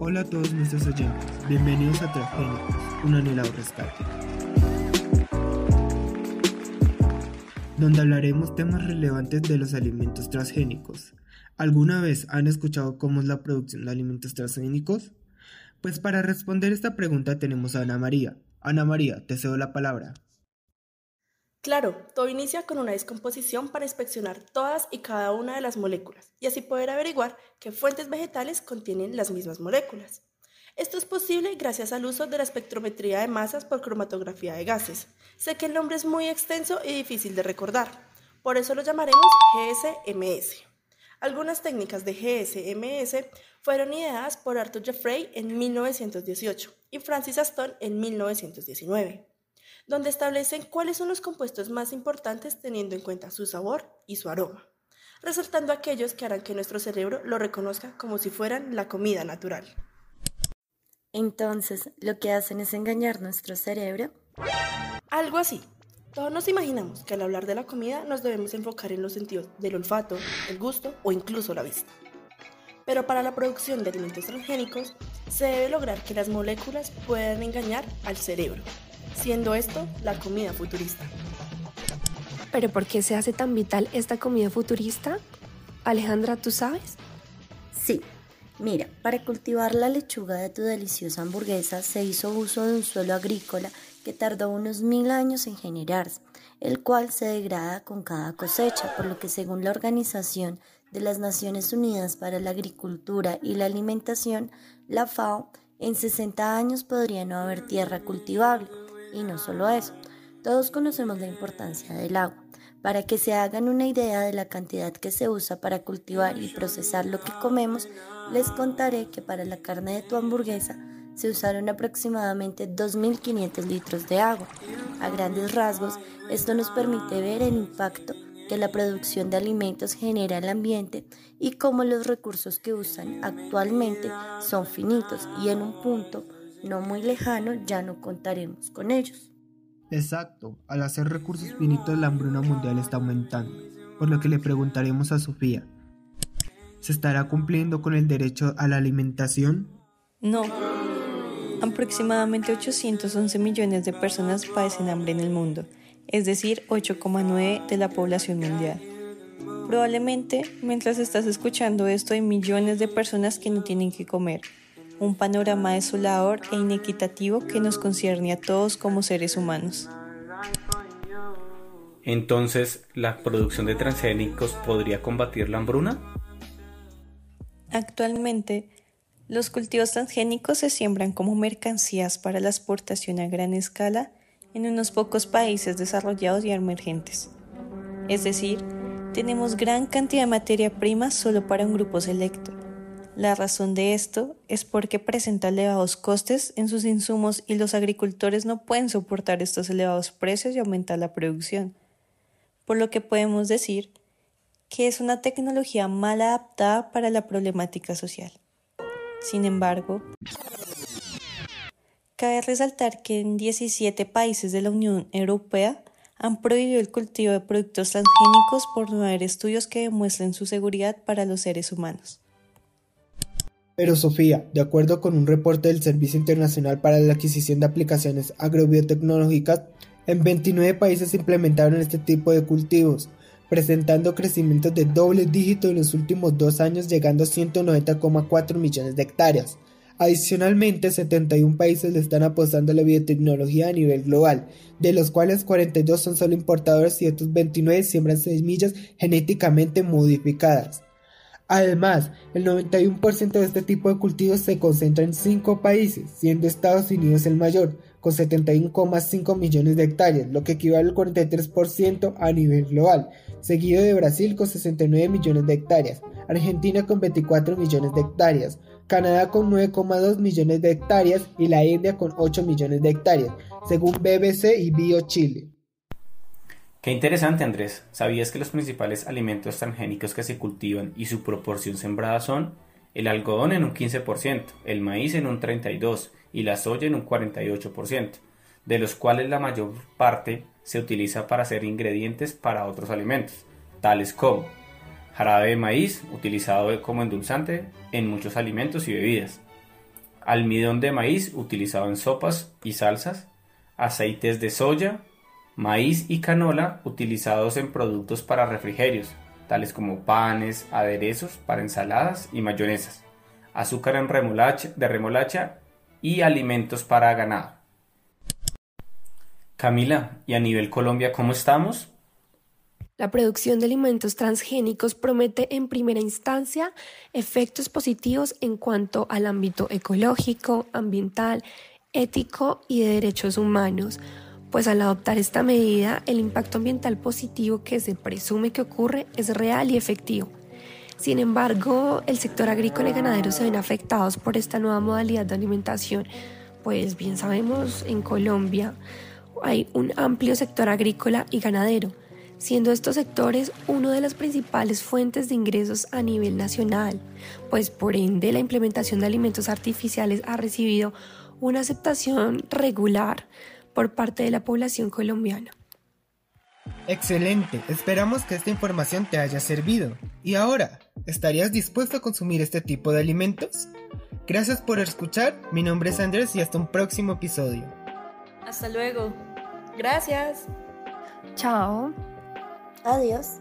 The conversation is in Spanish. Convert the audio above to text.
Hola a todos nuestros oyentes, bienvenidos a Transgénicos, un anhelado rescate. Donde hablaremos temas relevantes de los alimentos transgénicos. ¿Alguna vez han escuchado cómo es la producción de alimentos transgénicos? Pues para responder esta pregunta tenemos a Ana María. Ana María, te cedo la palabra. Claro, todo inicia con una descomposición para inspeccionar todas y cada una de las moléculas y así poder averiguar qué fuentes vegetales contienen las mismas moléculas. Esto es posible gracias al uso de la espectrometría de masas por cromatografía de gases. Sé que el nombre es muy extenso y difícil de recordar, por eso lo llamaremos GSMS. Algunas técnicas de GSMS fueron ideadas por Arthur Jeffrey en 1918 y Francis Aston en 1919 donde establecen cuáles son los compuestos más importantes teniendo en cuenta su sabor y su aroma, resaltando aquellos que harán que nuestro cerebro lo reconozca como si fueran la comida natural. Entonces, ¿lo que hacen es engañar nuestro cerebro? Algo así. Todos nos imaginamos que al hablar de la comida nos debemos enfocar en los sentidos del olfato, el gusto o incluso la vista. Pero para la producción de alimentos transgénicos se debe lograr que las moléculas puedan engañar al cerebro, siendo esto la comida futurista. ¿Pero por qué se hace tan vital esta comida futurista? Alejandra, ¿tú sabes? Sí. Mira, para cultivar la lechuga de tu deliciosa hamburguesa se hizo uso de un suelo agrícola que tardó unos mil años en generarse, el cual se degrada con cada cosecha, por lo que según la Organización de las Naciones Unidas para la Agricultura y la Alimentación, la FAO, en 60 años podría no haber tierra cultivable. Y no solo eso, todos conocemos la importancia del agua. Para que se hagan una idea de la cantidad que se usa para cultivar y procesar lo que comemos, les contaré que para la carne de tu hamburguesa se usaron aproximadamente 2.500 litros de agua. A grandes rasgos, esto nos permite ver el impacto que la producción de alimentos genera al ambiente y cómo los recursos que usan actualmente son finitos y en un punto no muy lejano ya no contaremos con ellos. Exacto, al hacer recursos finitos la hambruna mundial está aumentando, por lo que le preguntaremos a Sofía, ¿se estará cumpliendo con el derecho a la alimentación? No. Aproximadamente 811 millones de personas padecen hambre en el mundo, es decir, 8,9 de la población mundial. Probablemente, mientras estás escuchando esto, hay millones de personas que no tienen que comer, un panorama desolador e inequitativo que nos concierne a todos como seres humanos. Entonces, ¿la producción de transgénicos podría combatir la hambruna? Actualmente, los cultivos transgénicos se siembran como mercancías para la exportación a gran escala en unos pocos países desarrollados y emergentes. Es decir, tenemos gran cantidad de materia prima solo para un grupo selecto la razón de esto es porque presenta elevados costes en sus insumos y los agricultores no pueden soportar estos elevados precios y aumentar la producción. Por lo que podemos decir que es una tecnología mal adaptada para la problemática social. Sin embargo, cabe resaltar que en 17 países de la Unión Europea han prohibido el cultivo de productos transgénicos por no haber estudios que demuestren su seguridad para los seres humanos. Pero Sofía, de acuerdo con un reporte del Servicio Internacional para la Adquisición de Aplicaciones Agrobiotecnológicas, en 29 países se implementaron este tipo de cultivos, presentando crecimientos de doble dígito en los últimos dos años llegando a 190,4 millones de hectáreas. Adicionalmente, 71 países le están apostando a la biotecnología a nivel global, de los cuales 42 son solo importadores y otros 29 siembran semillas genéticamente modificadas. Además, el 91% de este tipo de cultivos se concentra en cinco países, siendo Estados Unidos el mayor, con 71,5 millones de hectáreas, lo que equivale al 43% a nivel global, seguido de Brasil con 69 millones de hectáreas, Argentina con 24 millones de hectáreas, Canadá con 9,2 millones de hectáreas y la India con 8 millones de hectáreas, según BBC y BioChile. Qué interesante Andrés, ¿sabías que los principales alimentos transgénicos que se cultivan y su proporción sembrada son el algodón en un 15%, el maíz en un 32% y la soya en un 48%, de los cuales la mayor parte se utiliza para hacer ingredientes para otros alimentos, tales como jarabe de maíz, utilizado como endulzante en muchos alimentos y bebidas, almidón de maíz utilizado en sopas y salsas, aceites de soya, maíz y canola utilizados en productos para refrigerios, tales como panes, aderezos para ensaladas y mayonesas, azúcar en remolacha, de remolacha y alimentos para ganado. Camila, ¿y a nivel Colombia cómo estamos? La producción de alimentos transgénicos promete en primera instancia efectos positivos en cuanto al ámbito ecológico, ambiental, ético y de derechos humanos, pues al adoptar esta medida el impacto ambiental positivo que se presume que ocurre es real y efectivo. Sin embargo, el sector agrícola y ganadero se ven afectados por esta nueva modalidad de alimentación, pues bien sabemos, en Colombia hay un amplio sector agrícola y ganadero, siendo estos sectores una de las principales fuentes de ingresos a nivel nacional, pues por ende la implementación de alimentos artificiales ha recibido una aceptación regular por parte de la población colombiana. Excelente, esperamos que esta información te haya servido. Y ahora, ¿estarías dispuesto a consumir este tipo de alimentos? Gracias por escuchar, mi nombre es Andrés y hasta un próximo episodio. Hasta luego. Gracias. Chao. Adiós.